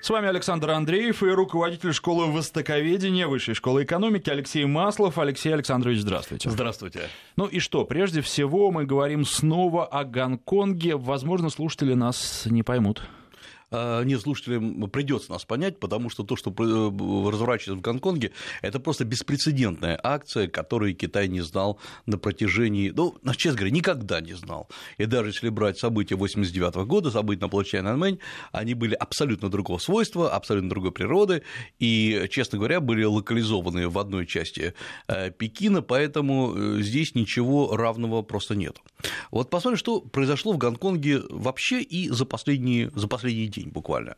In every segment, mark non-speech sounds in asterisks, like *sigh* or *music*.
С вами Александр Андреев и руководитель школы востоковедения Высшей школы экономики Алексей Маслов. Алексей Александрович, здравствуйте. Здравствуйте. Ну и что, прежде всего мы говорим снова о Гонконге. Возможно, слушатели нас не поймут. А, нет, слушателям придется нас понять, потому что то, что э, разворачивается в Гонконге, это просто беспрецедентная акция, которую Китай не знал на протяжении, ну, честно говоря, никогда не знал. И даже если брать события 89 года, события на площади Нанмэнь, они были абсолютно другого свойства, абсолютно другой природы, и, честно говоря, были локализованы в одной части э, Пекина, поэтому э, здесь ничего равного просто нет. Вот посмотрим, что произошло в Гонконге вообще и за последние, за последние день буквально.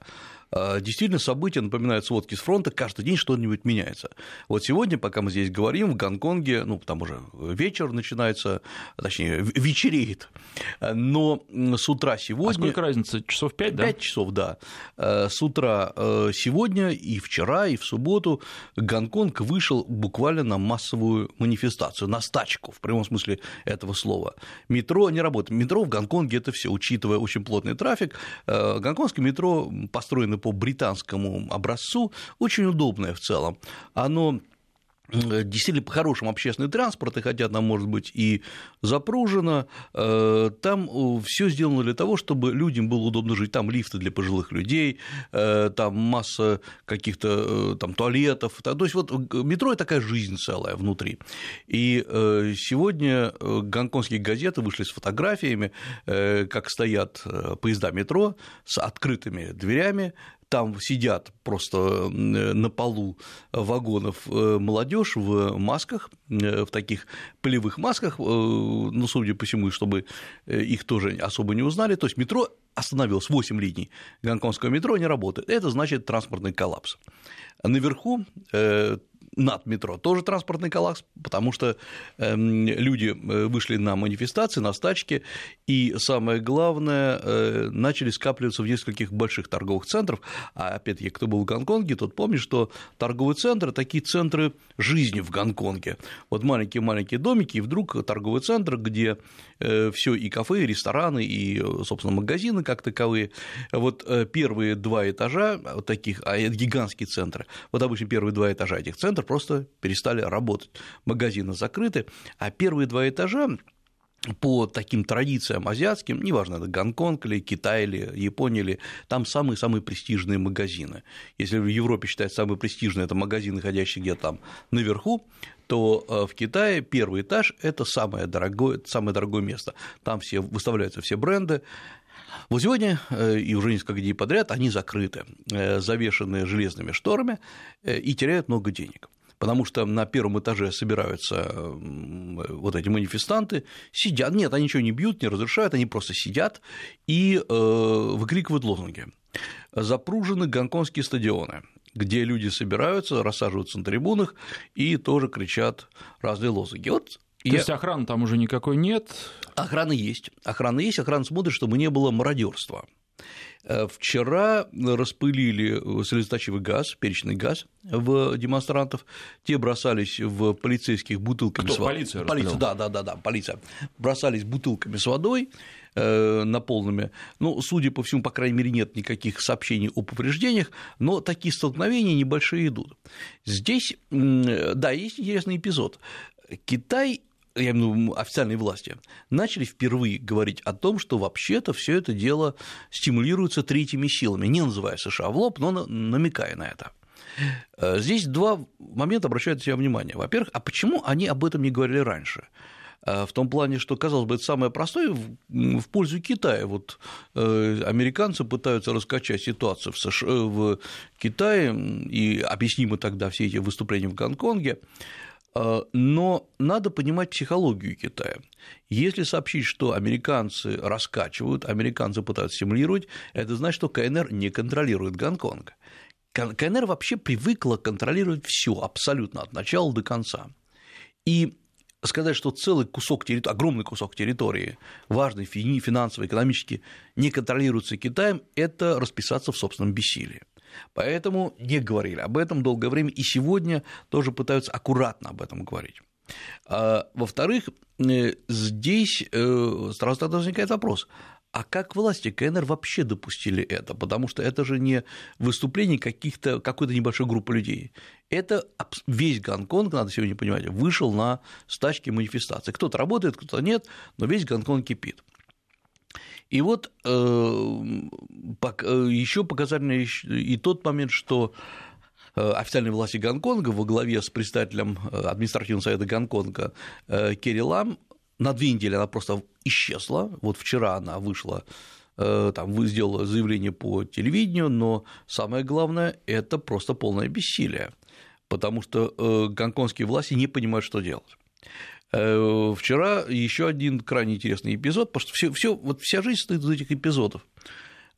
А, действительно, события напоминают сводки с фронта, каждый день что-нибудь меняется. Вот сегодня, пока мы здесь говорим, в Гонконге, ну, там уже вечер начинается, точнее, вечереет, но с утра сегодня... А сколько разница? Часов 5, да? 5 часов, да. А, с утра э, сегодня и вчера, и в субботу Гонконг вышел буквально на массовую манифестацию, на стачку, в прямом смысле этого слова. Метро не работает. Метро в Гонконге – это все, учитывая очень плотный трафик. Э, гонконгское метро построено по британскому образцу, очень удобное в целом. Оно действительно по хорошему общественный транспорт, и хотя там может быть и запружено, э, там э, все сделано для того, чтобы людям было удобно жить. Там лифты для пожилых людей, э, там масса каких-то там туалетов. То есть вот метро – такая жизнь целая внутри. И сегодня гонконгские газеты вышли с фотографиями, как стоят поезда метро с открытыми дверями, там сидят просто на полу вагонов э, молодежь в масках, э, в таких полевых масках, э, ну, судя по всему, чтобы их тоже особо не узнали. То есть метро остановилось, 8 линий гонконгского метро не работает. Это значит транспортный коллапс. Наверху над метро, тоже транспортный коллапс, потому что эм, люди э, вышли на манифестации, на стачки, и самое главное, э, начали скапливаться в нескольких больших торговых центрах, а опять-таки, кто был в Гонконге, тот помнит, что торговые центры – такие центры жизни в Гонконге. Вот маленькие-маленькие домики, и вдруг торговый центр, где э, все и кафе, и рестораны, и, собственно, магазины как таковые. Вот первые два этажа таких, а это гигантские центры, вот обычно первые два этажа этих центров просто перестали работать. Магазины закрыты, а первые два этажа по таким традициям азиатским, неважно, это Гонконг или Китай или Япония, или там самые-самые престижные магазины. Если в Европе считать самые престижные это магазины, находящиеся где-то там наверху, то э, в Китае первый этаж – это самое дорогое, самое дорогое место. Там все выставляются все бренды, вот сегодня э, и уже несколько дней подряд они закрыты, э, завешены железными шторами и теряют много денег потому что на первом этаже собираются вот эти манифестанты, сидят, нет, они ничего не бьют, не разрушают, они просто сидят и э, выкрикивают лозунги. Запружены гонконгские стадионы, где люди собираются, рассаживаются на трибунах и тоже кричат разные лозунги. Вот то я... есть охраны там уже никакой нет? Охрана есть. Охрана есть, охрана смотрит, чтобы не было мародерства. Э, вчера распылили слезоточивый газ, перечный газ в демонстрантов. Те бросались в полицейских бутылками Кто, с водой. Полиция, полиция, да, да, да, да, полиция. Бросались бутылками с водой э, наполненными. Ну, судя по всему, по крайней мере, нет никаких сообщений о повреждениях, но такие столкновения небольшие идут. Здесь, да, есть интересный эпизод. Китай я имею в виду официальные власти, начали впервые говорить о том, что вообще-то все это дело стимулируется третьими силами, не называя США в лоб, но намекая на это. Э, здесь два момента обращают на себя внимание. Во-первых, а почему они об этом не говорили раньше? Э, в том плане, что, казалось бы, это самое простое в пользу Китая. Вот э, американцы пытаются раскачать ситуацию в, США, в Китае, и объяснимо тогда все эти выступления в Гонконге. А, но надо понимать психологию Китая. Если сообщить, что американцы раскачивают, американцы пытаются стимулировать, это значит, что КНР не контролирует Гонконг. КНР вообще привыкла контролировать все абсолютно от начала до конца. И сказать, что целый кусок территории, огромный кусок территории, важный финансово, экономически, не контролируется Китаем, это расписаться в собственном бессилии. Поэтому не говорили об этом долгое время, и сегодня тоже пытаются аккуратно об этом говорить. А, во-вторых, э, здесь э, сразу тогда возникает вопрос, а как власти КНР вообще допустили это? Потому что это же не выступление каких-то, какой-то небольшой группы людей. Это весь Гонконг, надо сегодня понимать, вышел на стачки манифестации. Кто-то работает, кто-то нет, но весь Гонконг кипит. И вот э, э еще показательный и тот момент, что э, официальные власти Гонконга во главе с представителем э, административного совета Гонконга Керри Лам на две недели она просто исчезла. Вот вчера она вышла там сделала заявление по телевидению, но самое главное – это просто полное бессилие, потому что гонконгские власти не понимают, что делать. Э, вчера еще один крайне интересный эпизод, потому что все, все, вот вся жизнь стоит из этих эпизодов.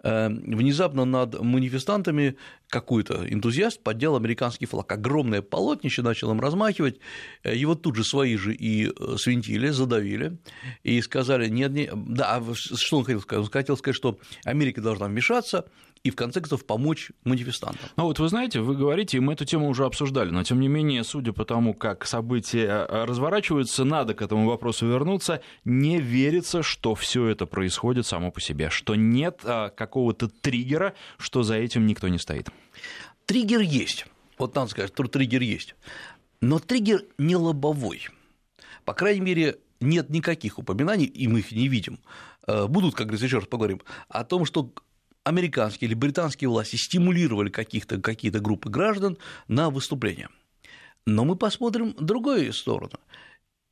Эм, внезапно над манифестантами какой-то энтузиаст поддел американский флаг. Огромное полотнище начал им размахивать, э, его тут же свои же и э, свинтили, задавили, и сказали, нет, нет, да, а что он хотел сказать? Он хотел сказать, что Америка должна вмешаться, и, в конце концов, помочь манифестантам. Ну вот вы знаете, вы говорите, и мы эту тему уже обсуждали, но тем не менее, судя по тому, как события э, разворачиваются, надо к этому вопросу вернуться, не верится, что все это происходит само по себе, что нет а, какого-то триггера, что за этим никто не стоит. Триггер есть, вот надо сказать, что триггер есть, но триггер не лобовой. По крайней мере, нет никаких упоминаний, и мы их не видим. Э, будут, как говорится, еще раз поговорим, о том, что американские или британские власти стимулировали каких-то, какие-то группы граждан на выступления. Но мы посмотрим другую сторону.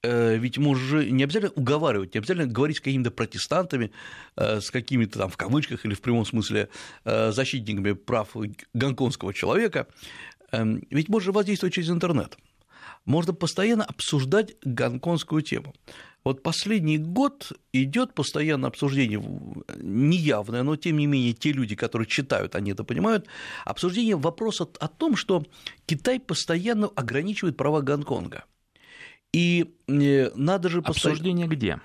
Э, ведь можно же не обязательно уговаривать, не обязательно говорить с какими-то протестантами, э, с какими-то там в кавычках или в прямом смысле э, защитниками прав гонконгского человека, эм, ведь можно воздействовать через интернет. Можно постоянно обсуждать гонконгскую тему. Вот последний год идет постоянное обсуждение, неявное, но тем не менее те люди, которые читают, они это понимают, обсуждение вопроса о том, что Китай постоянно ограничивает права Гонконга. И э, надо же... Обсуждение постоянно... где?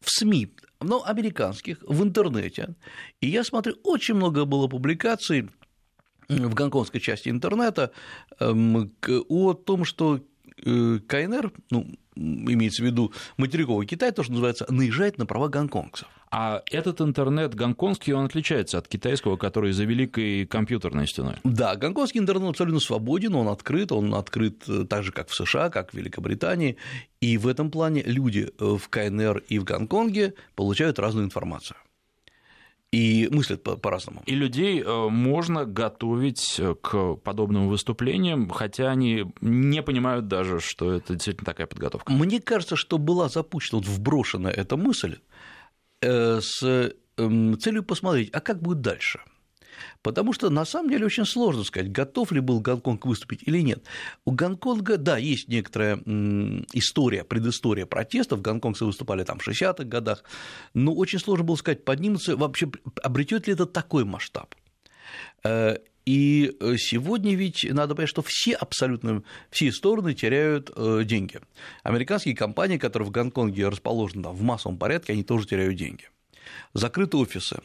В СМИ, но американских, в интернете. И я смотрю, очень много было публикаций в гонконгской части интернета эм, о том, что КНР, ну, имеется в виду материковый Китай, то, что называется, наезжает на права гонконгцев. А этот интернет гонконгский, он отличается от китайского, который за великой компьютерной стеной. Да, гонконгский интернет абсолютно свободен, он открыт, он открыт э, так же, как в США, как в Великобритании, и в этом плане люди э, в КНР и в Гонконге получают разную информацию и мыслят по-разному. И людей э, можно готовить к подобным выступлениям, хотя они не понимают даже, что это действительно такая подготовка. Мне кажется, что была запущена, вот вброшена эта мысль Э, с эм, целью посмотреть, а как будет дальше. Потому что на самом деле очень сложно сказать, готов ли был Гонконг выступить или нет. У Гонконга, да, есть некоторая история, предыстория протестов. Гонконгцы выступали там в 60-х годах, но очень сложно было сказать, поднимется, вообще обретет ли это такой масштаб. Э, и э, сегодня ведь надо понять, что все абсолютно все стороны теряют э, деньги. Американские компании, которые в Гонконге расположены там, в массовом порядке, они тоже теряют деньги. Закрыты офисы,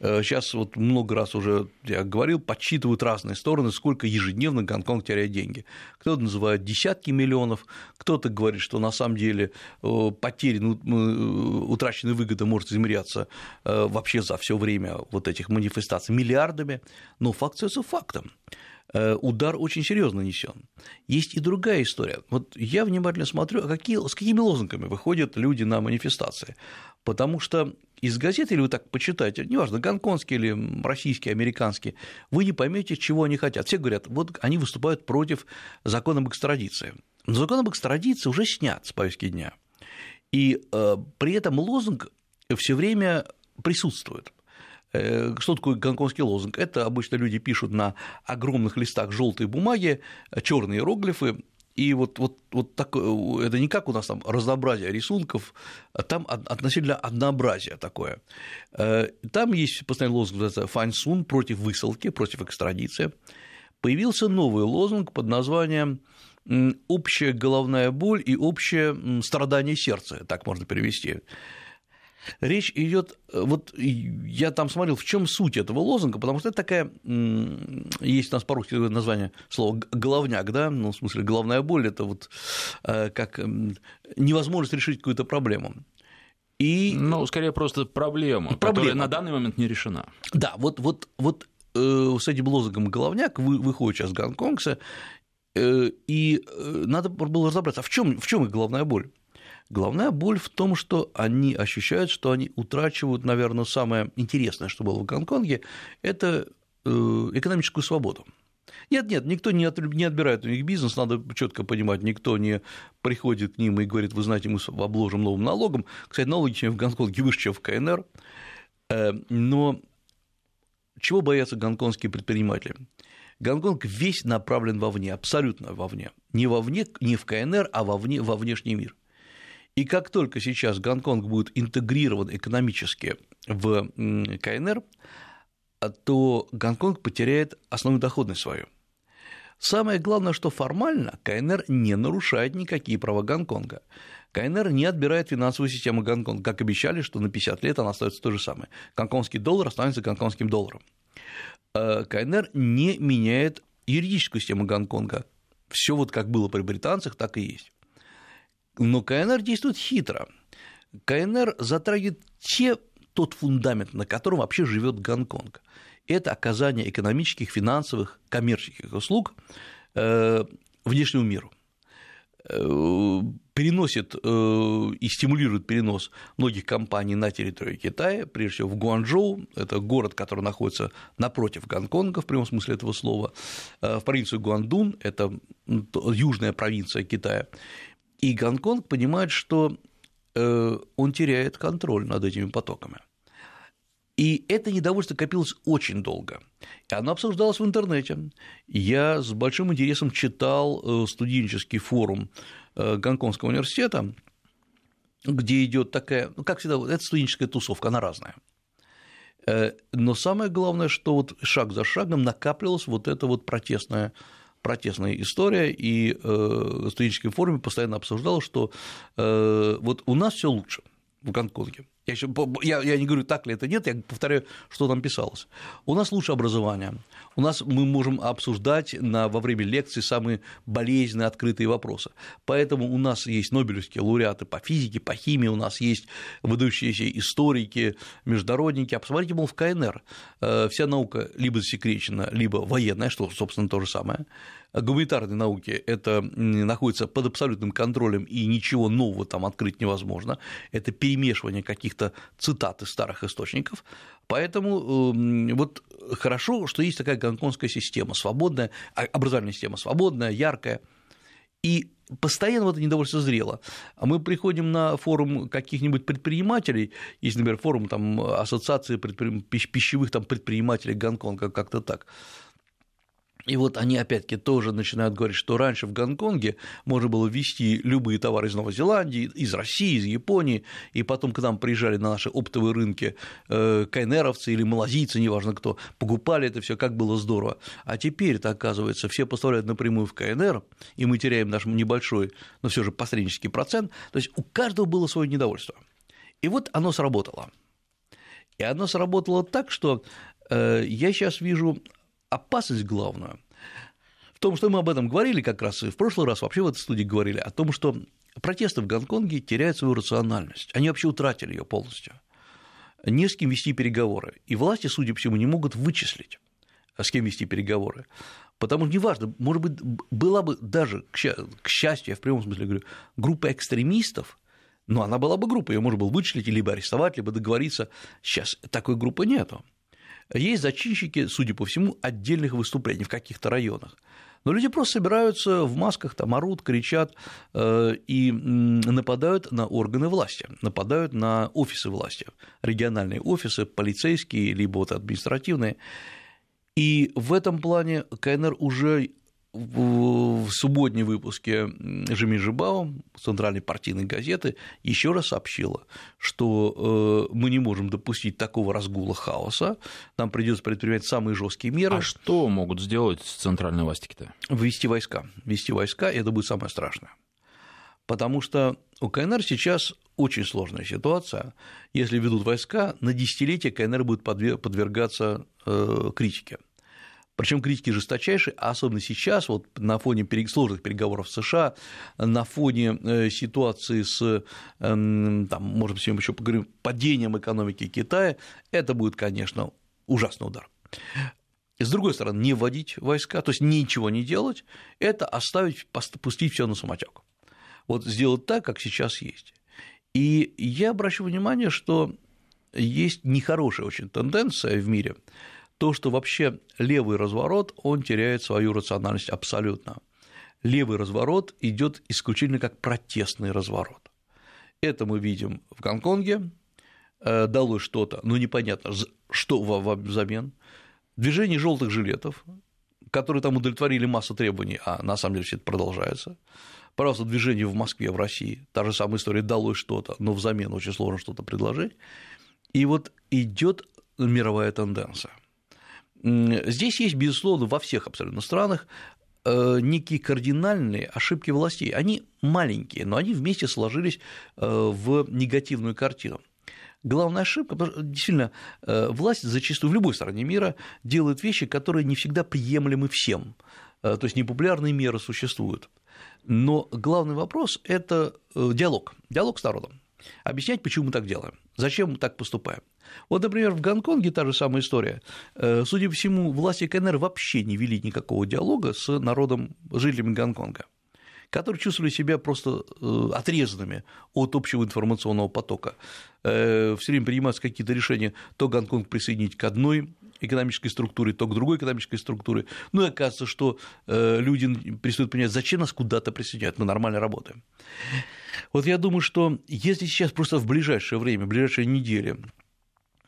Сейчас э, вот много раз уже я говорил, подсчитывают разные стороны, сколько ежедневно Гонконг теряет деньги. Кто-то называет десятки миллионов, кто-то говорит, что на самом деле э, потери, ну, э, утраченная выгода может измеряться вообще за все время вот этих манифестаций миллиардами, но факт остается фактом удар очень серьезно нанесен. Есть и другая история. Вот я внимательно смотрю, а какие, с какими лозунгами выходят люди на манифестации. Потому что из газеты, или вы так почитаете, неважно, гонконгский или российский, американский, вы не поймете, чего они хотят. Все говорят, вот они выступают против закона об экстрадиции. Но закон об экстрадиции уже снят с повестки дня. И э, при этом лозунг все время присутствует. Э, что такое гонконгский лозунг? Это обычно люди пишут на огромных листах желтой бумаги, черные иероглифы, и вот, вот, вот так, это не как у нас там разнообразие рисунков, а там относительно однообразие такое. Э, там есть постоянный лозунг, называется «Фань Сун» против высылки, против экстрадиции. Появился новый лозунг под названием «Общая головная боль и общее страдание сердца», так можно перевести. Речь идет, э, вот я там смотрел, в чем суть этого лозунга, потому что это такая, есть у нас по-русски название слова головняк, да, ну, в смысле, головная боль – это вот э, как невозможность решить какую-то проблему. И... Ну, скорее просто проблема, проблема, которая на данный момент не решена. Да, вот, вот, вот э, с этим лозунгом головняк вы, выходит сейчас гонконгцы, э, и надо было разобраться, а в чем в чем их головная боль? Главная боль в том, что они ощущают, что они утрачивают, наверное, самое интересное, что было в Гонконге, это э, экономическую свободу. Нет, нет, никто не, отбирает у них бизнес, надо четко понимать, никто не приходит к ним и говорит, вы знаете, мы обложим новым налогом. Кстати, налоги чем в Гонконге выше, чем в КНР. Э, но чего боятся гонконгские предприниматели? Гонконг весь направлен вовне, абсолютно вовне. Не вовне, не в КНР, а вовне, во внешний мир. И как только сейчас Гонконг будет интегрирован экономически в КНР, то Гонконг потеряет основную доходность свою. Самое главное, что формально КНР не нарушает никакие права Гонконга. КНР не отбирает финансовую систему Гонконга, как обещали, что на 50 лет она остается то же самое. Гонконгский доллар останется гонконгским долларом. Э, КНР не меняет юридическую систему Гонконга. Все вот как было при британцах, так и есть. Но КНР действует хитро. КНР затрагивает те, тот фундамент, на котором вообще живет Гонконг. Это оказание экономических, финансовых, коммерческих услуг э, внешнему миру э, переносит э, и стимулирует перенос многих компаний на территорию Китая, прежде всего в Гуанчжоу, это город, который находится напротив Гонконга в прямом смысле этого слова, в провинцию Гуандун, это южная провинция Китая, и Гонконг понимает, что э, он теряет контроль над этими потоками. И это недовольство копилось очень долго. И оно обсуждалось в интернете. Я с большим интересом читал э, студенческий форум э, Гонконгского университета, где идет такая, ну, как всегда, это студенческая тусовка, она разная. Но самое главное, что вот шаг за шагом накапливалась вот эта вот протестная протестная история, и э, студенческой форуме постоянно обсуждал, что э, вот у нас все лучше в Гонконге. Я, еще, я, я не говорю, так ли это нет, я повторяю, что там писалось. У нас лучше образование, у нас мы можем обсуждать на, во время лекции самые болезненные открытые вопросы. Поэтому у нас есть нобелевские лауреаты по физике, по химии, у нас есть выдающиеся историки, международники. А посмотрите, мол, в КНР э, вся наука либо засекречена, либо военная, что, собственно, то же самое гуманитарной науки это находится под абсолютным контролем, и ничего нового там открыть невозможно. Это перемешивание каких-то цитат из старых источников. Поэтому вот хорошо, что есть такая гонконгская система, свободная, а, образовательная система свободная, яркая. И постоянно вот это недовольство зрело. А мы приходим на форум каких-нибудь предпринимателей, есть, например, форум там, ассоциации предпри... пищевых там, предпринимателей Гонконга, как-то так, и вот они опять-таки тоже начинают говорить, что раньше в Гонконге можно было ввести любые товары из Новой Зеландии, из России, из Японии, и потом к нам приезжали на наши оптовые рынки э, кайнеровцы или малазийцы, неважно кто, покупали это все, как было здорово. А теперь это оказывается, все поставляют напрямую в КНР, и мы теряем наш небольшой, но все же посреднический процент. То есть у каждого было свое недовольство. И вот оно сработало. И оно сработало так, что э, я сейчас вижу опасность главная в том, что мы об этом говорили как раз и в прошлый раз вообще в этой студии говорили, о том, что протесты в Гонконге теряют свою рациональность. Они вообще утратили ее полностью. Не с кем вести переговоры. И власти, судя по всему, не могут вычислить, с кем вести переговоры. Потому что неважно, может быть, была бы даже, к счастью, я в прямом смысле говорю, группа экстремистов, но она была бы группа, ее можно было вычислить, либо арестовать, либо договориться. Сейчас такой группы нету. Есть зачинщики, судя по всему, отдельных выступлений в каких-то районах. Но люди просто собираются в масках, там орут, кричат э, и нападают на органы власти, нападают на офисы власти, региональные офисы, полицейские, либо вот административные. И в этом плане КНР уже в субботнем выпуске Жеми Жибао, центральной партийной газеты, еще раз сообщила, что э, мы не можем допустить такого разгула хаоса, нам придется предпринимать самые жесткие меры. А что могут сделать центральные власти Китая? Ввести войска. Ввести войска, и это будет самое страшное. Потому что у КНР сейчас очень сложная ситуация. Если ведут войска, на десятилетия КНР будет подвергаться э, критике Причем критики жесточайшие, а особенно сейчас, вот на фоне сложных переговоров в США, на фоне э, ситуации с, эм, там, может быть, еще поговорим, падением экономики Китая, это будет, конечно, ужасный удар. С другой стороны, не вводить войска, то есть ничего не делать, это оставить, пустить все на самотек. Вот сделать так, как сейчас есть. И я обращу внимание, что есть нехорошая очень тенденция в мире, то, что вообще левый разворот, он теряет свою рациональность абсолютно. Левый разворот идет исключительно как протестный разворот. Это мы видим в Гонконге, э, далось что-то, но непонятно, что взамен. Движение желтых жилетов, которые там удовлетворили массу требований, а на самом деле все это продолжается. Пожалуйста, движение в Москве, в России, та же самая история, далось что-то, но взамен очень сложно что-то предложить. И вот идет мировая тенденция. Здесь есть, безусловно, во всех абсолютно странах э, некие кардинальные ошибки властей. Они маленькие, но они вместе сложились э, в негативную картину. Главная ошибка, потому что действительно э, власть зачастую в любой стране мира делает вещи, которые не всегда приемлемы всем. То есть непопулярные меры существуют. Но главный вопрос – это диалог, диалог с народом. Объяснять, почему мы так делаем, зачем мы так поступаем. Вот, например, в Гонконге та же самая история. Э, судя по всему, власти КНР вообще не вели никакого диалога с народом, жителями Гонконга которые чувствовали себя просто э, отрезанными от общего информационного потока. Э, Все время принимаются какие-то решения, то Гонконг присоединить к одной экономической структуре, то к другой экономической структуре. Ну и оказывается, что люди перестают понимать, зачем нас куда-то присоединять, мы нормально работаем. Вот я думаю, что если сейчас просто в ближайшее время, в ближайшие недели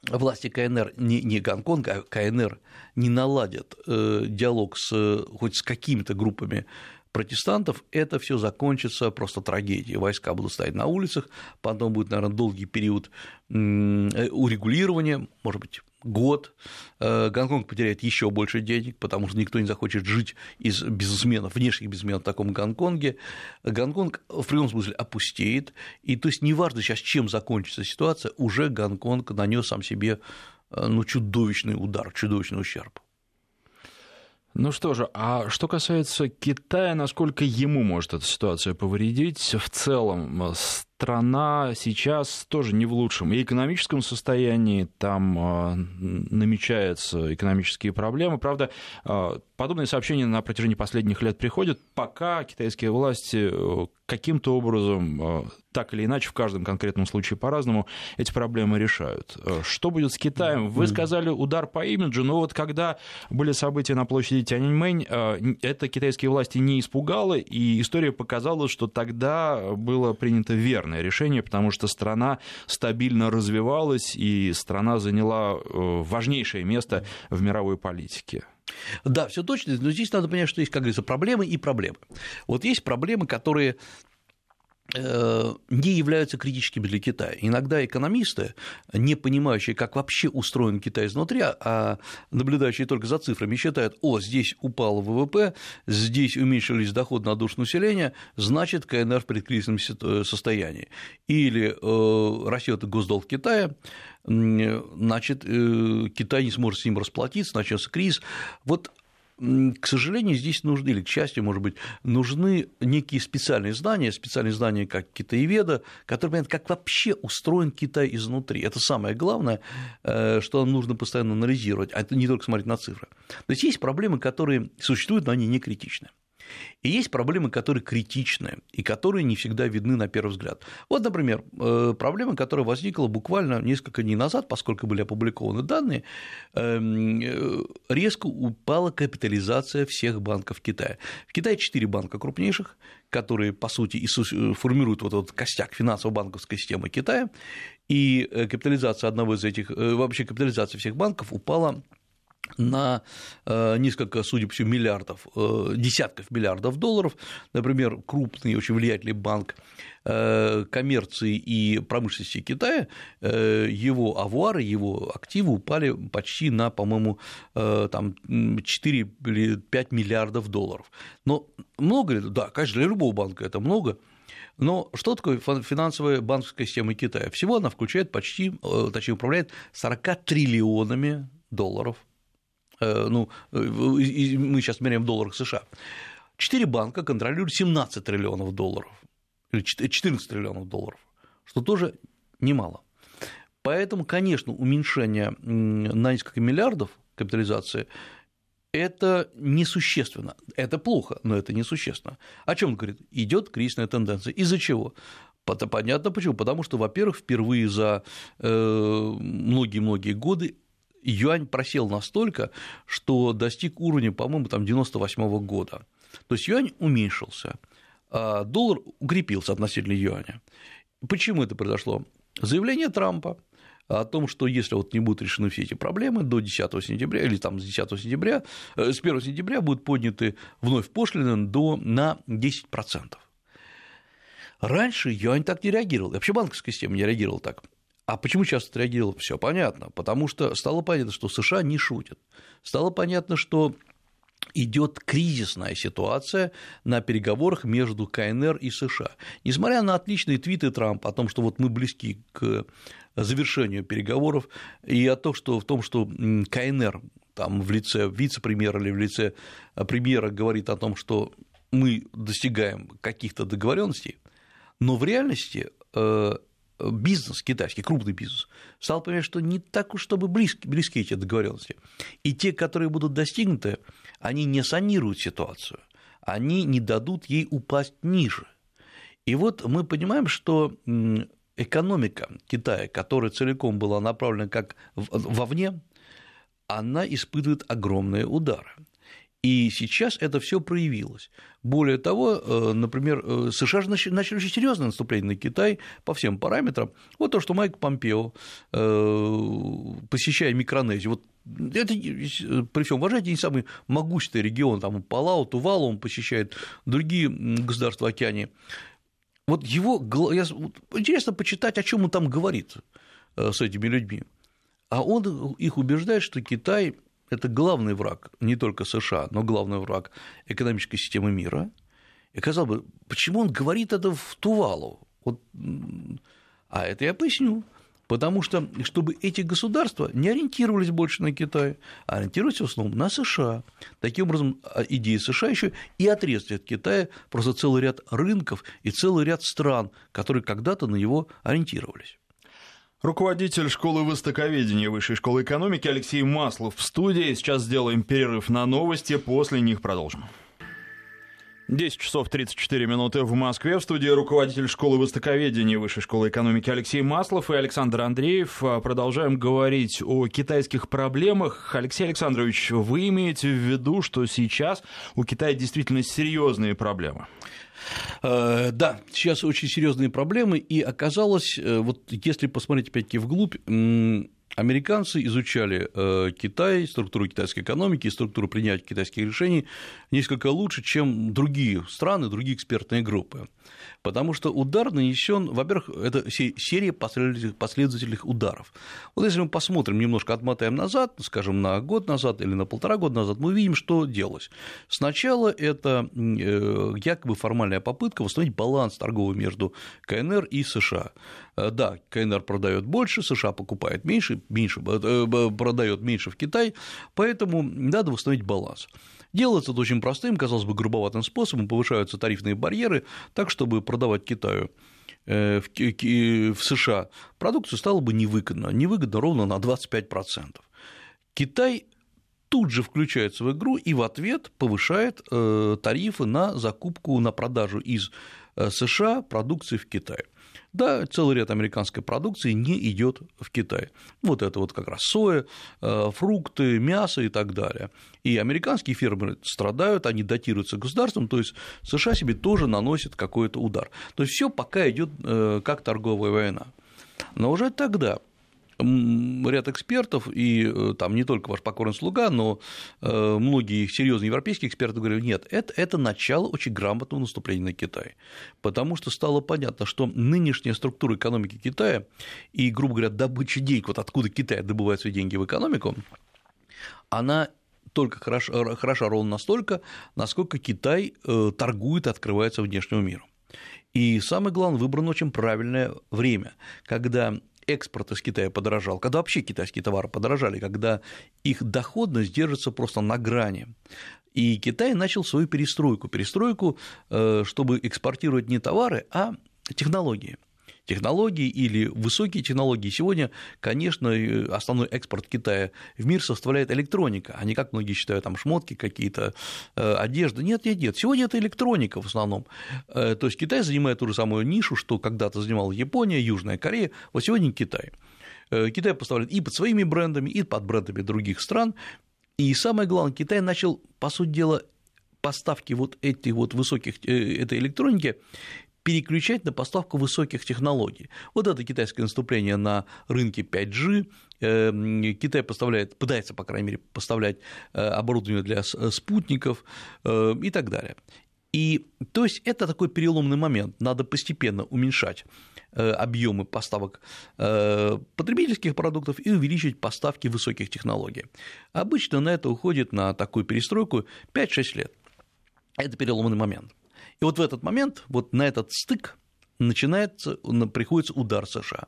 власти КНР, не, не Гонконг, а КНР не наладят э, диалог с, хоть с какими-то группами протестантов, это все закончится просто трагедией. Войска будут стоять на улицах, потом будет, наверное, долгий период э, урегулирования, может быть, год, э, Гонконг потеряет еще больше денег, потому что никто не захочет жить из бизнесменов, внешних бизнесменов в таком Гонконге. Гонконг в прямом смысле опустеет, и то есть неважно сейчас, чем закончится ситуация, уже Гонконг нанес сам себе э, ну, чудовищный удар, чудовищный ущерб. Ну что же, а что касается Китая, насколько ему может эта ситуация повредить? В целом, э, страна сейчас тоже не в лучшем и экономическом состоянии, там э, намечаются экономические проблемы. Правда, э, подобные сообщения на протяжении последних лет приходят, пока китайские власти каким-то образом так или иначе, в каждом конкретном случае по-разному, эти проблемы решают. Э, что будет с Китаем? Вы сказали удар по имиджу, но вот когда были события на площади Тяньаньмэнь, э, это китайские власти не испугало, и история показала, что тогда было принято верное решение, потому что страна стабильно развивалась, и страна заняла э, важнейшее место в мировой политике. Да, все точно, но здесь надо понять, что есть, как говорится, проблемы и проблемы. Вот есть проблемы, которые Э, не являются критическими для Китая. Иногда экономисты, не понимающие, как вообще устроен Китай изнутри, а наблюдающие только за цифрами, считают, о, здесь упал ВВП, здесь уменьшились доходы на душу населения, значит, КНР в предкризисном э, состоянии. Или э, растет госдолг Китая, значит, Китай не сможет с ним расплатиться, начнется кризис. Вот к сожалению, здесь нужны, или к счастью, может быть, нужны некие специальные знания, специальные знания, как китаеведа, которые понимают, как вообще устроен Китай изнутри. Это самое главное, э, что нам нужно постоянно анализировать, а это не только смотреть на цифры. То есть есть проблемы, которые существуют, но они не критичны. И есть проблемы, которые критичны и которые не всегда видны на первый взгляд. Вот, например, э, проблема, которая возникла буквально несколько дней назад, поскольку были опубликованы данные, эм, э, резко упала капитализация всех банков Китая. В Китае четыре банка крупнейших, которые, по сути, э, формируют вот этот костяк финансово-банковской системы Китая, и капитализация одного из этих, вообще капитализация всех банков упала на э, несколько, судя по всему, миллиардов, э, десятков миллиардов долларов. Например, крупный, очень влиятельный банк э, коммерции и промышленности Китая, его авуары, его активы упали почти на, по-моему, там 4 или 5 миллиардов долларов. Но много ли? Да, конечно, для любого банка это много, но что такое финансовая банковская система Китая? Всего она включает почти, точнее, управляет 40 триллионами долларов ну, мы сейчас меряем в долларах США, четыре банка контролируют 17 триллионов долларов, или 14 триллионов долларов, что тоже немало. Поэтому, конечно, уменьшение на несколько миллиардов капитализации это несущественно. Это плохо, но это несущественно. О чем он говорит? Идет кризисная тенденция. Из-за чего? Понятно почему. Потому что, во-первых, впервые за э, многие-многие годы юань просел настолько, что достиг уровня, по-моему, там 98 -го года. То есть юань уменьшился, а доллар укрепился относительно юаня. Почему это произошло? Заявление Трампа о том, что если вот не будут решены все эти проблемы до 10 сентября или там с 10 сентября, э, с 1 сентября будут подняты вновь пошлины до, на 10%. Раньше юань так не реагировал, и вообще банковская система не реагировала так. А почему сейчас отреагировал? Все понятно. Потому что стало понятно, что США не шутят. Стало понятно, что идет кризисная ситуация на переговорах между КНР и США. Несмотря на отличные твиты Трампа о том, что вот мы близки к завершению переговоров, и о том, что, в том, что КНР там в лице вице-премьера или в лице премьера говорит о том, что мы достигаем каких-то договоренностей, но в реальности э, бизнес китайский, крупный бизнес, стал понимать, что не так уж чтобы близки, близки эти договоренности. И те, которые будут достигнуты, они не санируют ситуацию, они не дадут ей упасть ниже. И вот мы понимаем, что экономика Китая, которая целиком была направлена как вовне, она испытывает огромные удары. И сейчас это все проявилось. Более того, э, например, э, США же начали очень серьезное наступление на Китай по всем параметрам. Вот то, что Майк Помпео, э, посещая Микронезию, вот это, при всем уважении, не самый могущественный регион, там Палау, Тувалу он посещает, другие государства океане. Вот его, интересно почитать, о чем он там говорит с этими людьми. А он их убеждает, что Китай это главный враг не только США, но главный враг экономической системы мира. И казалось бы, почему он говорит это в Тувалу? Вот, а это я поясню. Потому что, чтобы эти государства не ориентировались больше на Китай, а ориентировались в основном на США. Таким образом, а, идея США еще и отрезать от Китая просто целый ряд рынков и целый ряд стран, которые когда-то на него ориентировались. Руководитель школы востоковедения Высшей школы экономики Алексей Маслов в студии. Сейчас сделаем перерыв на новости, после них продолжим. 10 часов 34 минуты в Москве. В студии руководитель школы востоковедения Высшей школы экономики Алексей Маслов и Александр Андреев. Продолжаем говорить о китайских проблемах. Алексей Александрович, вы имеете в виду, что сейчас у Китая действительно серьезные проблемы? Э, да, сейчас очень серьезные проблемы, и оказалось, э, вот если посмотреть опять-таки вглубь, Американцы изучали э, Китай, структуру китайской экономики и структуру принятия китайских решений несколько лучше, чем другие страны, другие экспертные группы потому что удар нанесен, во-первых, это серия последовательных ударов. Вот если мы посмотрим, немножко отмотаем назад, скажем, на год назад или на полтора года назад, мы увидим, что делалось. Сначала это э, якобы формальная попытка восстановить баланс торговый между КНР и США. Э, да, КНР продает больше, США покупает меньше, меньше э, продает меньше в Китай, поэтому надо восстановить баланс. Делается это очень простым, казалось бы, грубоватым способом, повышаются тарифные барьеры так, чтобы продавать Китаю э, в США продукцию стало бы невыгодно, невыгодно ровно на 25%. Китай тут же включается в игру и в ответ повышает э, тарифы на закупку, на продажу из э, США продукции в Китае. Да, целый ряд американской продукции не идет в Китай. Вот это вот как раз соя, э, фрукты, мясо и так далее. И американские фермеры страдают, они датируются государством, то есть США себе тоже наносят какой-то удар. То есть все пока идет э, как торговая война. Но уже тогда ряд экспертов, и э, там не только ваш покорный слуга, но э, многие серьезные европейские эксперты говорили, нет, это, это начало очень грамотного наступления на Китай, потому что стало понятно, что нынешняя структура экономики Китая и, грубо говоря, добыча денег, вот откуда Китай добывает свои деньги в экономику, она только хороша, хороша ровно настолько, насколько Китай э, торгует и открывается внешнему миру. И самое главное, выбрано очень правильное время, когда экспорт из Китая подорожал, когда вообще китайские товары подорожали, когда их доходность держится просто на грани. И Китай начал свою перестройку. Перестройку, э, чтобы экспортировать не товары, а технологии технологии или высокие технологии. Сегодня, конечно, основной экспорт Китая в мир составляет электроника, а не как многие считают, там шмотки какие-то, э, одежда. Нет, нет, нет. Сегодня это электроника в основном. Э, то есть Китай занимает ту же самую нишу, что когда-то занимала Япония, Южная Корея, вот сегодня Китай. Китай поставляет и под своими брендами, и под брендами других стран, и самое главное, Китай начал, по сути дела, поставки вот этих вот высоких, э, этой электроники переключать на поставку высоких технологий. Вот это китайское наступление на рынке 5G. Э, Китай поставляет, пытается, по крайней мере, поставлять э, оборудование для спутников и так далее. И то есть это такой переломный момент, надо постепенно уменьшать Э, объемы поставок э, потребительских продуктов и увеличить поставки высоких технологий. Обычно на это уходит на такую перестройку 5-6 лет. Это переломный момент. И вот в этот момент, вот на этот стык начинается, приходится удар США.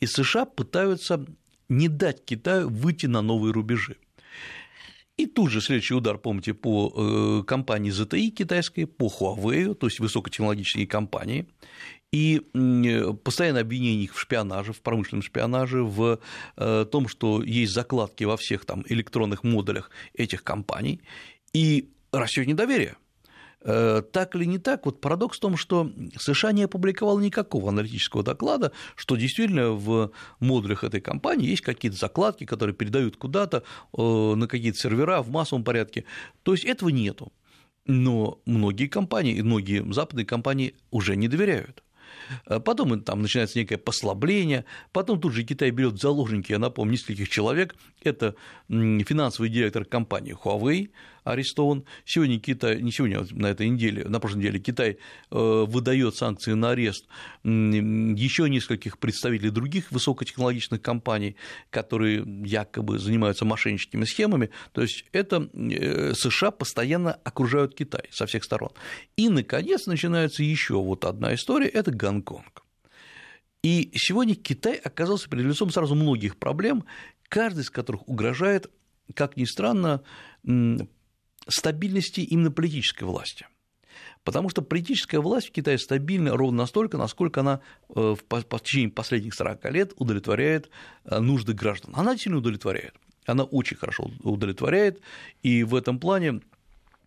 И США пытаются не дать Китаю выйти на новые рубежи. И тут же следующий удар, помните, по э, компании ZTE китайской, по Huawei, то есть высокотехнологичные компании, и постоянное обвинение их в шпионаже, в промышленном шпионаже, в э, том, что есть закладки во всех там электронных модулях этих компаний, и растет недоверие. Э, так или не так, вот парадокс в том, что США не опубликовал никакого аналитического доклада, что действительно в модулях этой компании есть какие-то закладки, которые передают куда-то э, на какие-то сервера в массовом порядке. То есть этого нету. Но многие компании, многие западные компании уже не доверяют. Э, потом там начинается некое послабление, потом тут же Китай берет заложники, я напомню, нескольких человек, это финансовый директор компании Huawei, арестован. Сегодня Китай, не сегодня, а на этой неделе, на прошлой неделе Китай э, выдает санкции на арест еще нескольких представителей других высокотехнологичных компаний, которые якобы занимаются мошенническими схемами. То есть это э, США постоянно окружают Китай со всех сторон. И, наконец, начинается еще вот одна история – это Гонконг. И сегодня Китай оказался перед лицом сразу многих проблем, каждый из которых угрожает, как ни странно, стабильности именно политической власти. Потому что политическая власть в Китае стабильна ровно настолько, насколько она э, в течение последних 40 лет удовлетворяет э, нужды граждан. Она сильно удовлетворяет. Она очень хорошо удовлетворяет, и в этом плане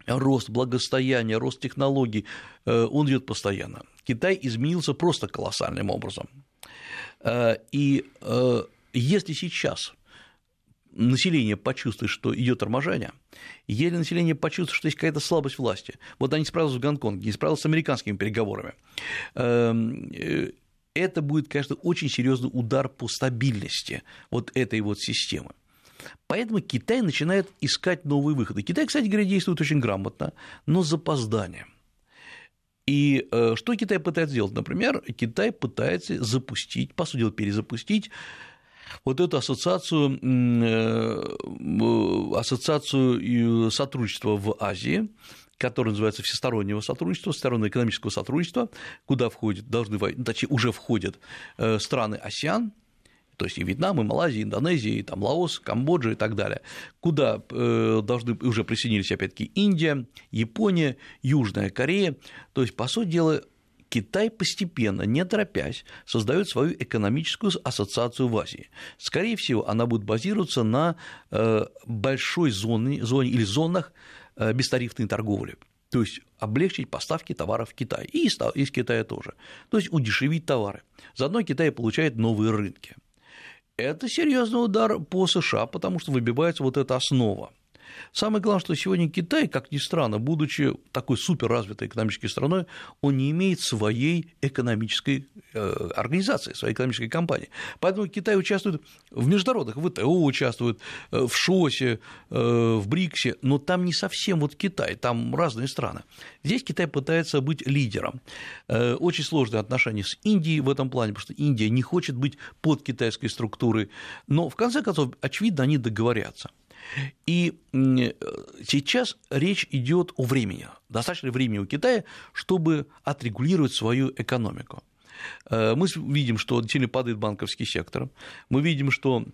рост благосостояния, рост технологий, э, он идет постоянно. Китай изменился просто колоссальным образом. И если сейчас население почувствует, что идет торможение, еле население почувствует, что есть какая-то слабость власти. Вот они справились в Гонконге, не справились с американскими переговорами. Эм, э, это будет, конечно, очень серьезный удар по стабильности вот этой вот системы. Поэтому Китай начинает искать новые выходы. Китай, кстати говоря, действует очень грамотно, но с запозданием. И э, что Китай пытается сделать? Например, Китай пытается запустить, по сути дела, перезапустить вот эту ассоциацию, э, ассоциацию сотрудничества в Азии, которая называется всестороннего сотрудничества, всестороннего экономического сотрудничества, куда входят, должны, точнее, уже входят э, страны АСИАН, то есть и Вьетнам, и Малайзия, и Индонезия, и там Лаос, Камбоджа и так далее, куда э, должны уже присоединились опять-таки Индия, Япония, Южная Корея. То есть, по сути дела, Китай постепенно, не торопясь, создает свою экономическую ассоциацию в Азии. Скорее всего, она будет базироваться на э, большой зоне, зоне или зонах э, бестарифной торговли. То есть облегчить поставки товаров в Китай и из Китая тоже. То есть удешевить товары. Заодно Китай получает новые рынки. Это серьезный удар по США, потому что выбивается вот эта основа. Самое главное, что сегодня Китай, как ни странно, будучи такой суперразвитой экономической страной, он не имеет своей экономической э, организации, своей экономической компании. Поэтому Китай участвует в международных, в ВТО участвует, э, в ШОСе, э, в БРИКСе, но там не совсем вот Китай, там разные страны. Здесь Китай пытается быть лидером. Очень сложные отношения с Индией в этом плане, потому что Индия не хочет быть под китайской структурой, но в конце концов, очевидно, они договорятся. И сейчас речь идет о времени. Достаточно времени у Китая, чтобы отрегулировать свою экономику. Мы видим, что сильно падает банковский сектор, мы видим, что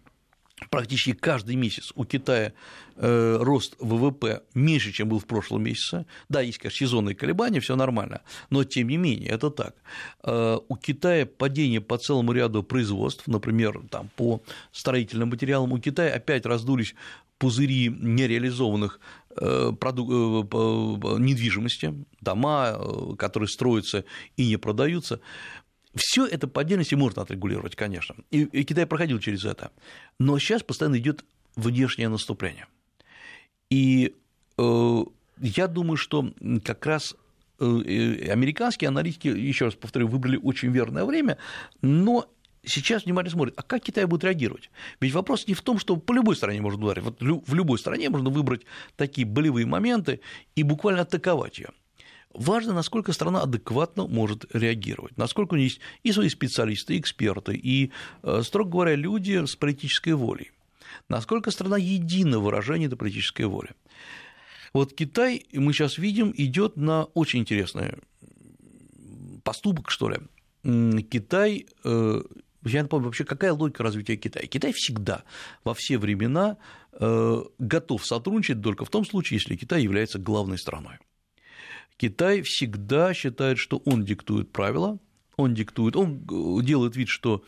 практически каждый месяц у Китая э, рост ВВП меньше, чем был в прошлом месяце. Да, есть, конечно, сезонные колебания, все нормально, но тем не менее это так. Э, у Китая падение по целому ряду производств, например, там, по строительным материалам, у Китая опять раздулись пузыри нереализованных э, продук... Э, недвижимости, дома, э, которые строятся и не продаются. Все это по отдельности можно отрегулировать, конечно. И, Китай проходил через это. Но сейчас постоянно идет внешнее наступление. И я думаю, что как раз американские аналитики, еще раз повторю, выбрали очень верное время, но сейчас внимательно смотрят, а как Китай будет реагировать? Ведь вопрос не в том, что по любой стране можно ударить. Вот в любой стране можно выбрать такие болевые моменты и буквально атаковать ее. Важно, насколько страна адекватно может реагировать, насколько у нее есть и свои специалисты, и эксперты, и, э, строго говоря, люди с политической волей. Насколько страна едина в выражении этой политической воли. Вот Китай, мы сейчас видим, идет на очень интересный поступок, что ли. Китай э, я не помню вообще, какая логика развития Китая. Китай всегда, во все времена э, готов сотрудничать только в том случае, если Китай является главной страной. Китай всегда считает, что он диктует правила, он диктует, он делает вид, что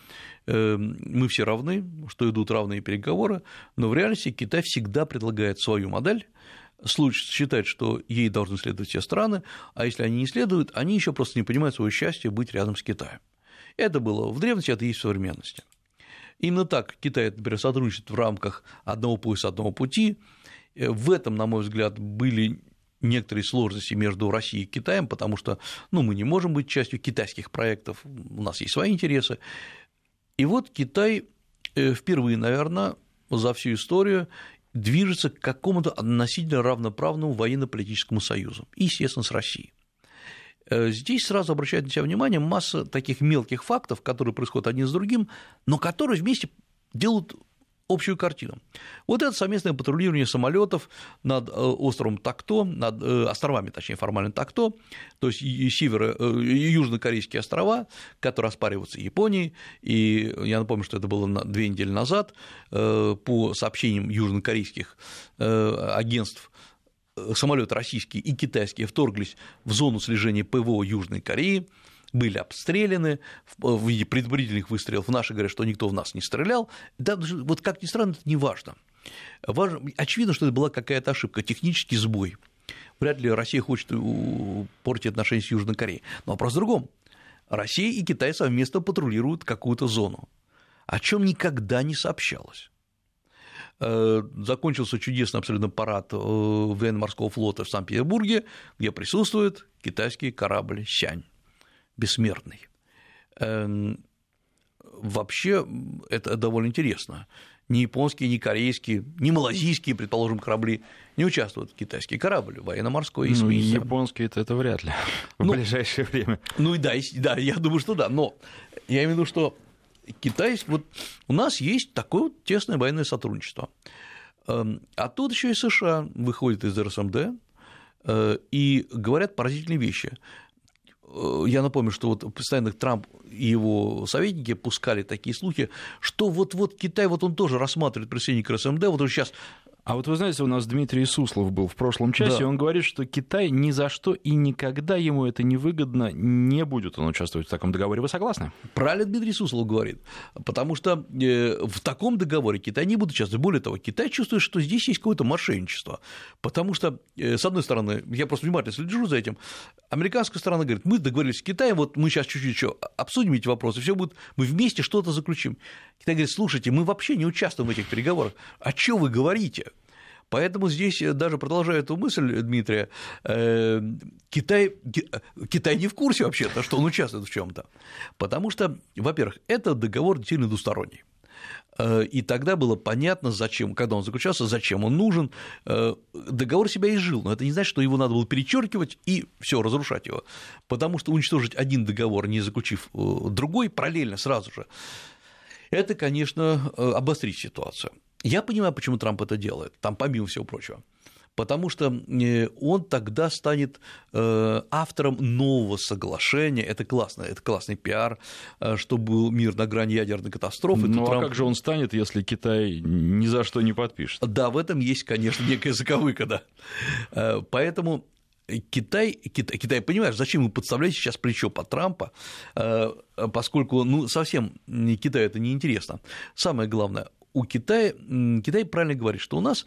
э, мы все равны, что идут равные переговоры, но в реальности Китай всегда предлагает свою модель, считает, что ей должны следовать все страны, а если они не следуют, они еще просто не понимают свое счастье быть рядом с Китаем. Это было в древности, это есть в современности. Именно так Китай, например, сотрудничает в рамках одного пояса, одного пути. Э, в этом, на мой взгляд, были некоторые сложности между Россией и Китаем, потому что ну, мы не можем быть частью китайских проектов, у нас есть свои интересы. И вот Китай э, впервые, наверное, за всю историю движется к какому-то относительно равноправному военно-политическому союзу, и, естественно, с Россией. Э, здесь сразу обращает на себя внимание масса таких мелких фактов, которые происходят один с другим, но которые вместе делают общую картину. Вот это совместное патрулирование самолетов над э, островом Такто, над э, островами, точнее, формально Такто, то есть северо, э, южнокорейские острова, которые оспариваются Японией, и я напомню, что это было две недели назад, по сообщениям южнокорейских агентств, самолеты российские и китайские вторглись в зону слежения ПВО Южной Кореи, были обстреляны в виде предварительных выстрелов. Наши говорят, что никто в нас не стрелял. Да, вот как ни странно, это не важно. важно. Очевидно, что это была какая-то ошибка, технический сбой. Вряд ли Россия хочет портить отношения с Южной Кореей. Но вопрос в другом. Россия и Китай совместно патрулируют какую-то зону, о чем никогда не сообщалось э, закончился чудесный абсолютно парад э, военно-морского флота в Санкт-Петербурге, где присутствует китайский корабль «Сянь» бессмертный. Эм, вообще это довольно интересно. Ни японские, ни корейские, ни малазийские, предположим, корабли не участвуют в китайский корабль, военно-морской ну, японские это, это вряд ли *laughs* в ну, ближайшее время. Ну и да, да, я думаю, что да. Но я имею в виду, что Китай, вот у нас есть такое вот тесное военное сотрудничество. Эм, а тут еще и США выходят из РСМД э, и говорят поразительные вещи. Э, я напомню, что вот постоянно Трамп и его советники пускали такие слухи, что вот-вот Китай, вот он тоже рассматривает присоединение к РСМД, вот он сейчас а вот вы знаете, у нас Дмитрий Суслов был в прошлом часе, да. и он говорит, что Китай ни за что и никогда ему это невыгодно, не будет он участвовать в таком договоре. Вы согласны? Правильно Дмитрий Суслов говорит, потому что э, в таком договоре Китай не будет участвовать. Более того, Китай чувствует, что здесь есть какое-то мошенничество, потому что, э, с одной стороны, я просто внимательно слежу за этим, американская сторона говорит, мы договорились с Китаем, вот мы сейчас чуть-чуть еще обсудим эти вопросы, все будет, мы вместе что-то заключим. Китай говорит, слушайте, мы вообще не участвуем в этих переговорах, о чем вы говорите? Поэтому здесь, э, даже продолжая эту мысль Дмитрия, э, Китай, Китай не в курсе вообще-то, что он участвует в чем то Потому что, во-первых, это договор действительно двусторонний. Э, и тогда было понятно, зачем, когда он заключался, зачем он нужен. Договор себя изжил, но это не значит, что его надо было перечеркивать и все, разрушать его. Потому что уничтожить один договор, не заключив другой, параллельно сразу же, это, конечно, обострить ситуацию. Я понимаю, почему Трамп это делает, там помимо всего прочего. потому что э, он тогда станет э, автором нового соглашения. Это классно, это классный пиар, э, что был мир на грани ядерной катастрофы. Ну а Трамп... как же он станет, если Китай ни за что не подпишет? Да, в этом есть, конечно, некая заковыка, да. Поэтому Китай, Китай, Китай, понимаешь, зачем ему подставлять сейчас плечо по Трампа, поскольку ну, совсем Китаю это неинтересно. Самое главное, у Китая, Китай правильно говорит, что у нас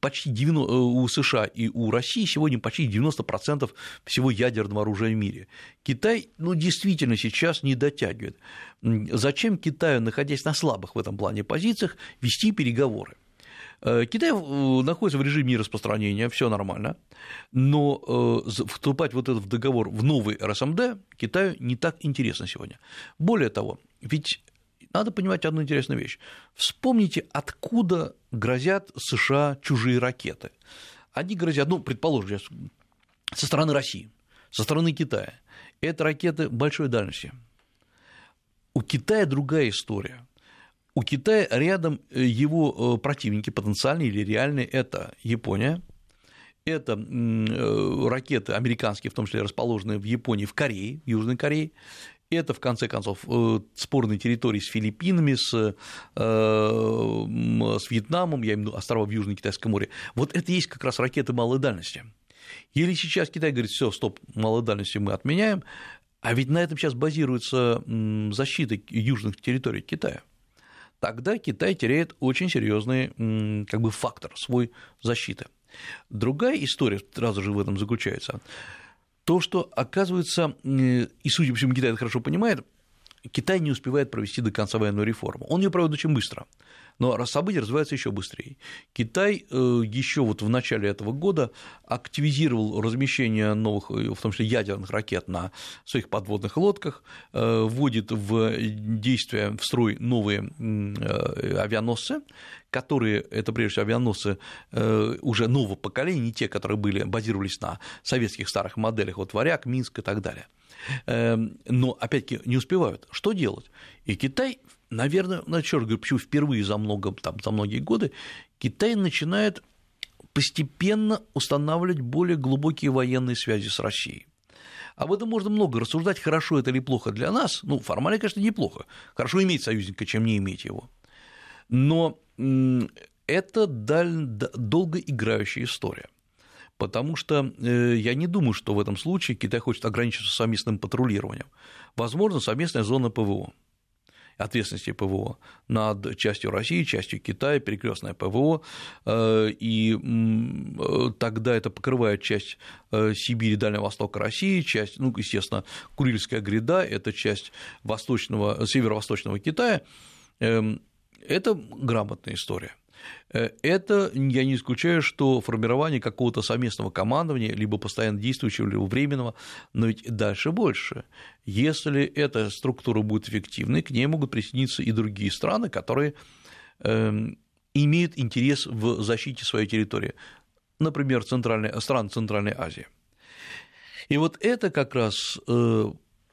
почти 90, э, у США и у России сегодня почти 90% всего ядерного оружия в мире. Китай ну, действительно сейчас не дотягивает. Зачем Китаю, находясь на слабых в этом плане позициях, вести переговоры? Э, Китай э, находится в режиме распространения, все нормально, но вступать вот этот договор в новый РСМД Китаю не так интересно сегодня. Более того, ведь надо понимать одну интересную вещь. Вспомните, откуда грозят США чужие ракеты. Они грозят, ну, предположим, со стороны России, со стороны Китая. Это ракеты большой дальности. У Китая другая история. У Китая рядом э, его э, противники потенциальные или реальные – это Япония, это э, ракеты американские, в том числе расположенные в Японии, в Корее, в Южной Корее, это, в конце концов, э, спорные территории с Филиппинами, с, э, с Вьетнамом, я имею в виду острова в Южном Китайском море. Вот это есть как раз ракеты малой дальности. Или сейчас Китай говорит, все, стоп, малой дальности мы отменяем, а ведь на этом сейчас базируется защита южных территорий Китая. Тогда Китай теряет очень серьезный как бы, фактор свой защиты. Другая история сразу же в этом заключается то, что, оказывается, и, судя по всему, Китай это хорошо понимает, Китай не успевает провести до конца военную реформу. Он ее проводит очень быстро. Но события развиваются еще быстрее. Китай э, еще вот в начале этого года активизировал размещение новых, э, в том числе ядерных ракет на своих подводных лодках, э, вводит в действие, в строй новые авианосцы, которые, это прежде всего авианосцы уже нового поколения, не те, которые были, базировались на советских старых моделях, вот «Варяг», «Минск» и так далее. Эм, но, опять-таки, не успевают. Что делать? И Китай наверное, ну, черт говорю, почему впервые за, много, там, за многие годы Китай начинает постепенно устанавливать более глубокие военные связи с Россией. Об этом можно много рассуждать, хорошо это или плохо для нас. Ну, формально, конечно, неплохо. Хорошо иметь союзника, чем не иметь его. Но это долгоиграющая история. Потому что э, я не думаю, что в этом случае Китай хочет ограничиться совместным патрулированием. Возможно, совместная зона ПВО ответственности ПВО над частью России, частью Китая, перекрестное ПВО, э, и э, тогда это покрывает часть э, Сибири, Дальнего Востока России, часть, ну, естественно, Курильская гряда, это часть восточного, северо-восточного Китая. Эм, это грамотная история. Э, это, я не исключаю, что формирование какого-то совместного командования, либо постоянно действующего, либо временного, но ведь дальше больше. Если эта структура будет эффективной, к ней могут присоединиться и другие страны, которые эм, имеют интерес в защите своей территории, например, центральной, стран Центральной Азии. И вот это как раз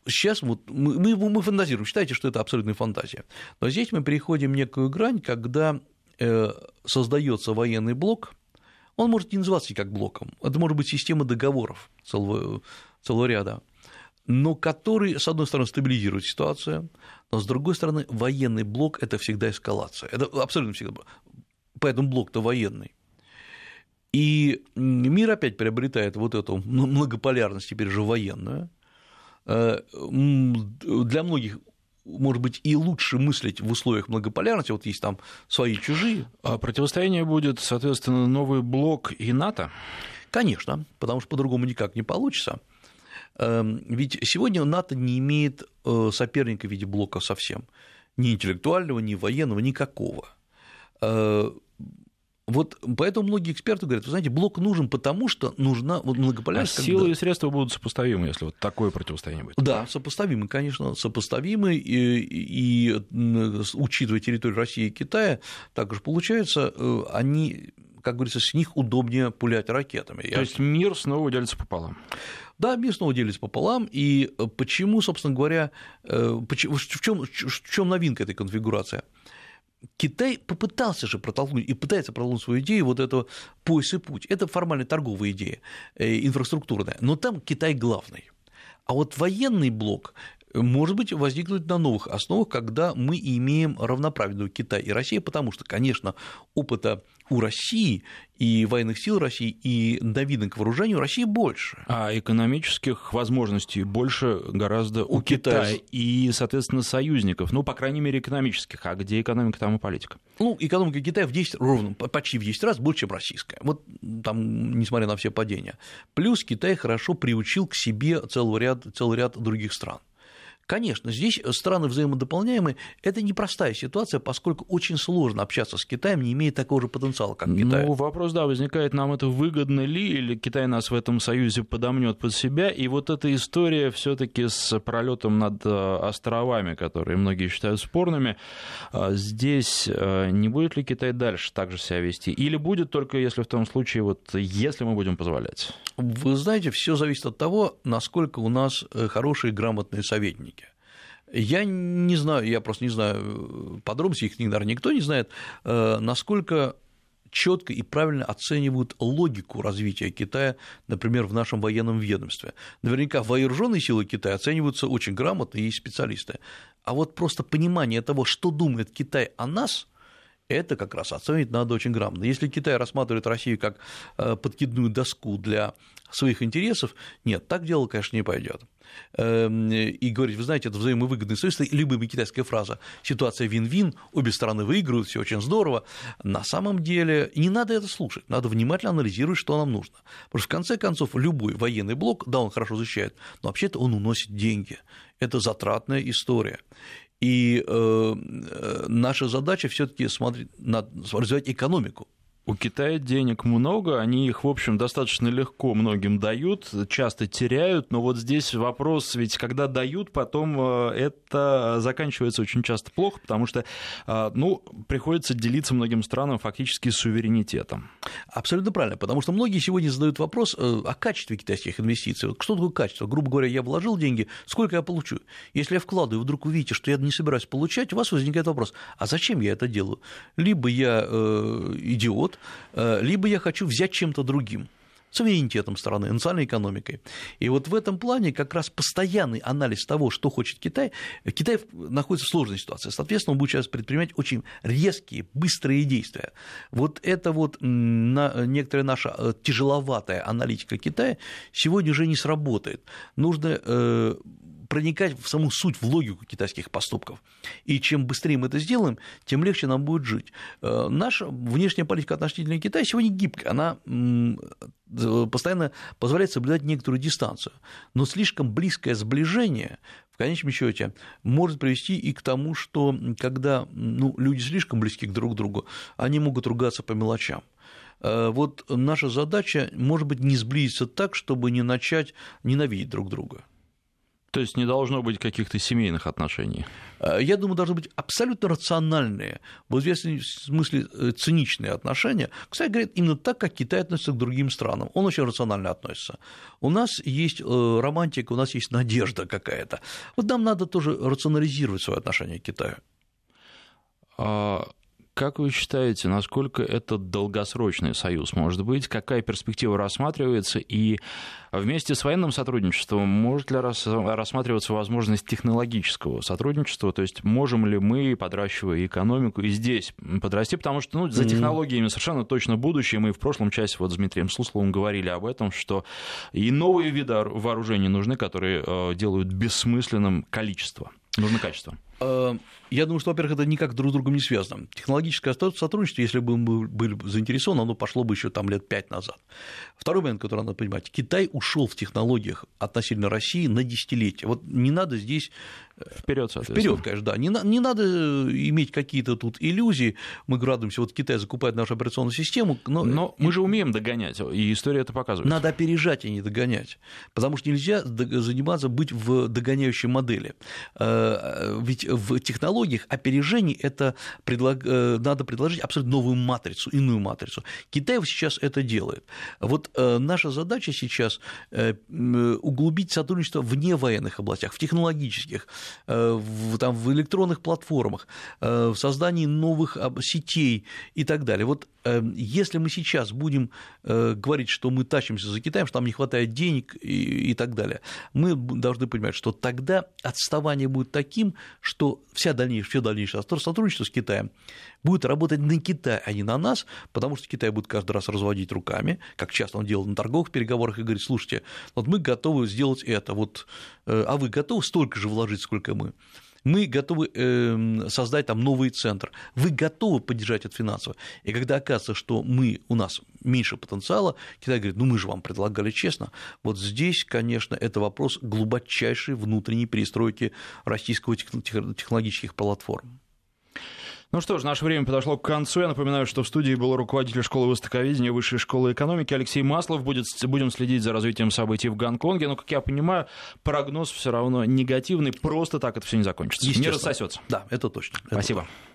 сейчас э, вот мы, мы, мы фантазируем, считайте, что это абсолютная фантазия. Но здесь мы переходим некую грань, когда создается военный блок, он может не называться как блоком, это может быть система договоров целого, целого ряда, но который, с одной стороны, стабилизирует ситуацию, но с другой стороны, военный блок – это всегда эскалация, это абсолютно всегда, поэтому блок-то военный. И мир опять приобретает вот эту многополярность, теперь же военную. Э, для многих может быть, и лучше мыслить в условиях многополярности, вот есть там свои чужие. А противостояние будет, соответственно, новый блок и НАТО? Конечно, потому что по-другому никак не получится. Эм, ведь сегодня НАТО не имеет э, соперника в виде блока совсем. Ни интеллектуального, ни военного, никакого. Э, вот поэтому многие эксперты говорят, вы знаете, блок нужен, потому что нужна вот многополярность. А силы и средства будут сопоставимы, если вот такое противостояние будет. Да, сопоставимы, конечно, сопоставимы, и, и учитывая территорию России и Китая, так уж получается, э, они, как говорится, с них удобнее пулять ракетами. То есть мир снова делится пополам. Да, мир снова делится пополам, и почему, собственно говоря, э, в чем, в чем новинка этой конфигурации? Китай попытался же протолкнуть и пытается протолкнуть свою идею вот этого пояс и путь. Это формально торговая идея, э, инфраструктурная, но там Китай главный. А вот военный блок может быть, возникнуть на новых основах, когда мы имеем равноправную Китай и Россия, потому что, конечно, опыта у России и военных сил России, и новинок к вооружению России больше. А экономических возможностей больше гораздо у, у Китая. Китая и, соответственно, союзников, ну, по крайней мере, экономических. А где экономика, там и политика. Ну, экономика Китая в 10, ровно, почти в 10 раз больше, чем российская. Вот там, несмотря на все падения. Плюс Китай хорошо приучил к себе целый ряд, целый ряд других стран. Конечно, здесь страны взаимодополняемые – это непростая ситуация, поскольку очень сложно общаться с Китаем, не имея такого же потенциала, как Китай. Ну, вопрос, да, возникает, нам это выгодно ли, или Китай нас в этом союзе подомнет под себя, и вот эта история все таки с пролетом над э, островами, которые многие считают спорными, э, здесь э, не будет ли Китай дальше так же себя вести, или будет только если в том случае, вот если мы будем позволять? Вы знаете, все зависит от того, насколько у нас хорошие грамотные советники. Я не знаю, я просто не знаю подробностей, их, наверное, никто не знает, э, насколько четко и правильно оценивают логику развития Китая, например, в нашем военном ведомстве. Наверняка вооруженные силы Китая оцениваются очень грамотно, и специалисты. А вот просто понимание того, что думает Китай о нас, это как раз оценить надо очень грамотно. Если Китай рассматривает Россию как э, подкидную доску для своих интересов, нет, так дело, конечно, не пойдет. Эм, и говорить, вы знаете, это взаимовыгодный союз, любимая китайская фраза, ситуация вин-вин, обе стороны выигрывают, все очень здорово. На самом деле не надо это слушать, надо внимательно анализировать, что нам нужно. Потому что в конце концов любой военный блок, да, он хорошо защищает, но вообще-то он уносит деньги. Это затратная история. И э, э наша задача все-таки смотреть, развивать экономику, у Китая денег много, они их, в общем, достаточно легко многим дают, часто теряют, но вот здесь вопрос, ведь когда дают, потом э, это заканчивается очень часто плохо, потому что, э, ну, приходится делиться многим странам фактически суверенитетом. Абсолютно правильно, потому что многие сегодня задают вопрос э, о качестве китайских инвестиций. Что такое качество? Грубо говоря, я вложил деньги, сколько я получу? Если я вкладываю, вдруг увидите, что я не собираюсь получать, у вас возникает вопрос, а зачем я это делаю? Либо я идиот, идет, э, либо я хочу взять чем-то другим суверенитетом страны, национальной экономикой. И вот в этом плане как раз постоянный анализ того, что хочет Китай, Китай находится в сложной ситуации. Соответственно, он будет сейчас предпринимать очень резкие, быстрые действия. Вот это вот некоторая наша э, тяжеловатая аналитика Китая сегодня уже не сработает. Нужно э, проникать в саму суть, в логику китайских поступков. И чем быстрее мы это сделаем, тем легче нам будет жить. Э, наша внешняя политика относительно Китая сегодня гибкая, она постоянно позволяет соблюдать некоторую дистанцию, но слишком близкое сближение в конечном счете может привести и к тому, что когда ну, люди слишком близки друг к другу, они могут ругаться по мелочам. Э, вот наша задача, может быть, не сблизиться так, чтобы не начать ненавидеть друг друга. То есть не должно быть каких-то семейных отношений? Э, я думаю, должны быть абсолютно рациональные, в известном смысле э, циничные отношения. Кстати говоря, именно так, как Китай относится к другим странам. Он очень рационально относится. У нас есть э, романтика, у нас есть надежда какая-то. Вот нам надо тоже рационализировать свое отношение к Китаю. А как вы считаете, насколько это долгосрочный союз может быть? Какая перспектива рассматривается? И вместе с военным сотрудничеством может ли рассматриваться возможность технологического сотрудничества? То есть можем ли мы, подращивая экономику, и здесь подрасти? Потому что ну, за технологиями совершенно точно будущее. Мы в прошлом часе вот с Дмитрием Сусловым говорили об этом, что и новые виды вооружений нужны, которые э, делают бессмысленным количество. Нужно качество. Э, я думаю, что, во-первых, это никак друг с другом не связано. Технологическое сотрудничество, если бы мы были заинтересованы, оно пошло бы еще там лет пять назад. Второй момент, который надо понимать, Китай ушел в технологиях относительно России на десятилетия. Вот не надо здесь Вперед, Вперед, конечно, да. Не, не надо иметь какие-то тут иллюзии. Мы радуемся, вот Китай закупает нашу операционную систему. Но, но мы же умеем догонять, и история это показывает. Надо опережать, а не догонять. Потому что нельзя заниматься быть в догоняющей модели. Э, ведь в технологиях опережение это предлаг... Э, надо предложить абсолютно новую матрицу, иную матрицу. Китай сейчас это делает. Вот э, наша задача сейчас углубить сотрудничество вне военных областях, в технологических, в, там, в электронных платформах, в создании новых сетей и так далее. Вот если мы сейчас будем говорить, что мы тащимся за Китаем, что нам не хватает денег и, и так далее, мы должны понимать, что тогда отставание будет таким, что вся дальнейшая, все дальнейшее сотрудничество с Китаем будет работать на Китай, а не на нас, потому что Китай будет каждый раз разводить руками, как часто он делал на торговых переговорах, и говорит, слушайте, вот мы готовы сделать это, вот, э, а вы готовы столько же вложить, сколько мы? Мы готовы эм, создать там новый центр, вы готовы поддержать это финансово. И когда оказывается, что мы, у нас меньше потенциала, Китай говорит, ну мы же вам предлагали честно. Вот здесь, конечно, это вопрос глубочайшей внутренней перестройки российского технологических платформ. Ну что ж, наше время подошло к концу. Я напоминаю, что в студии был руководитель школы востоковедения Высшей школы экономики Алексей Маслов. Будет, будем следить за развитием событий в Гонконге. Но, как я понимаю, прогноз все равно негативный. Просто так это все не закончится. Не рассосется. Да, это точно. Спасибо. Это точно.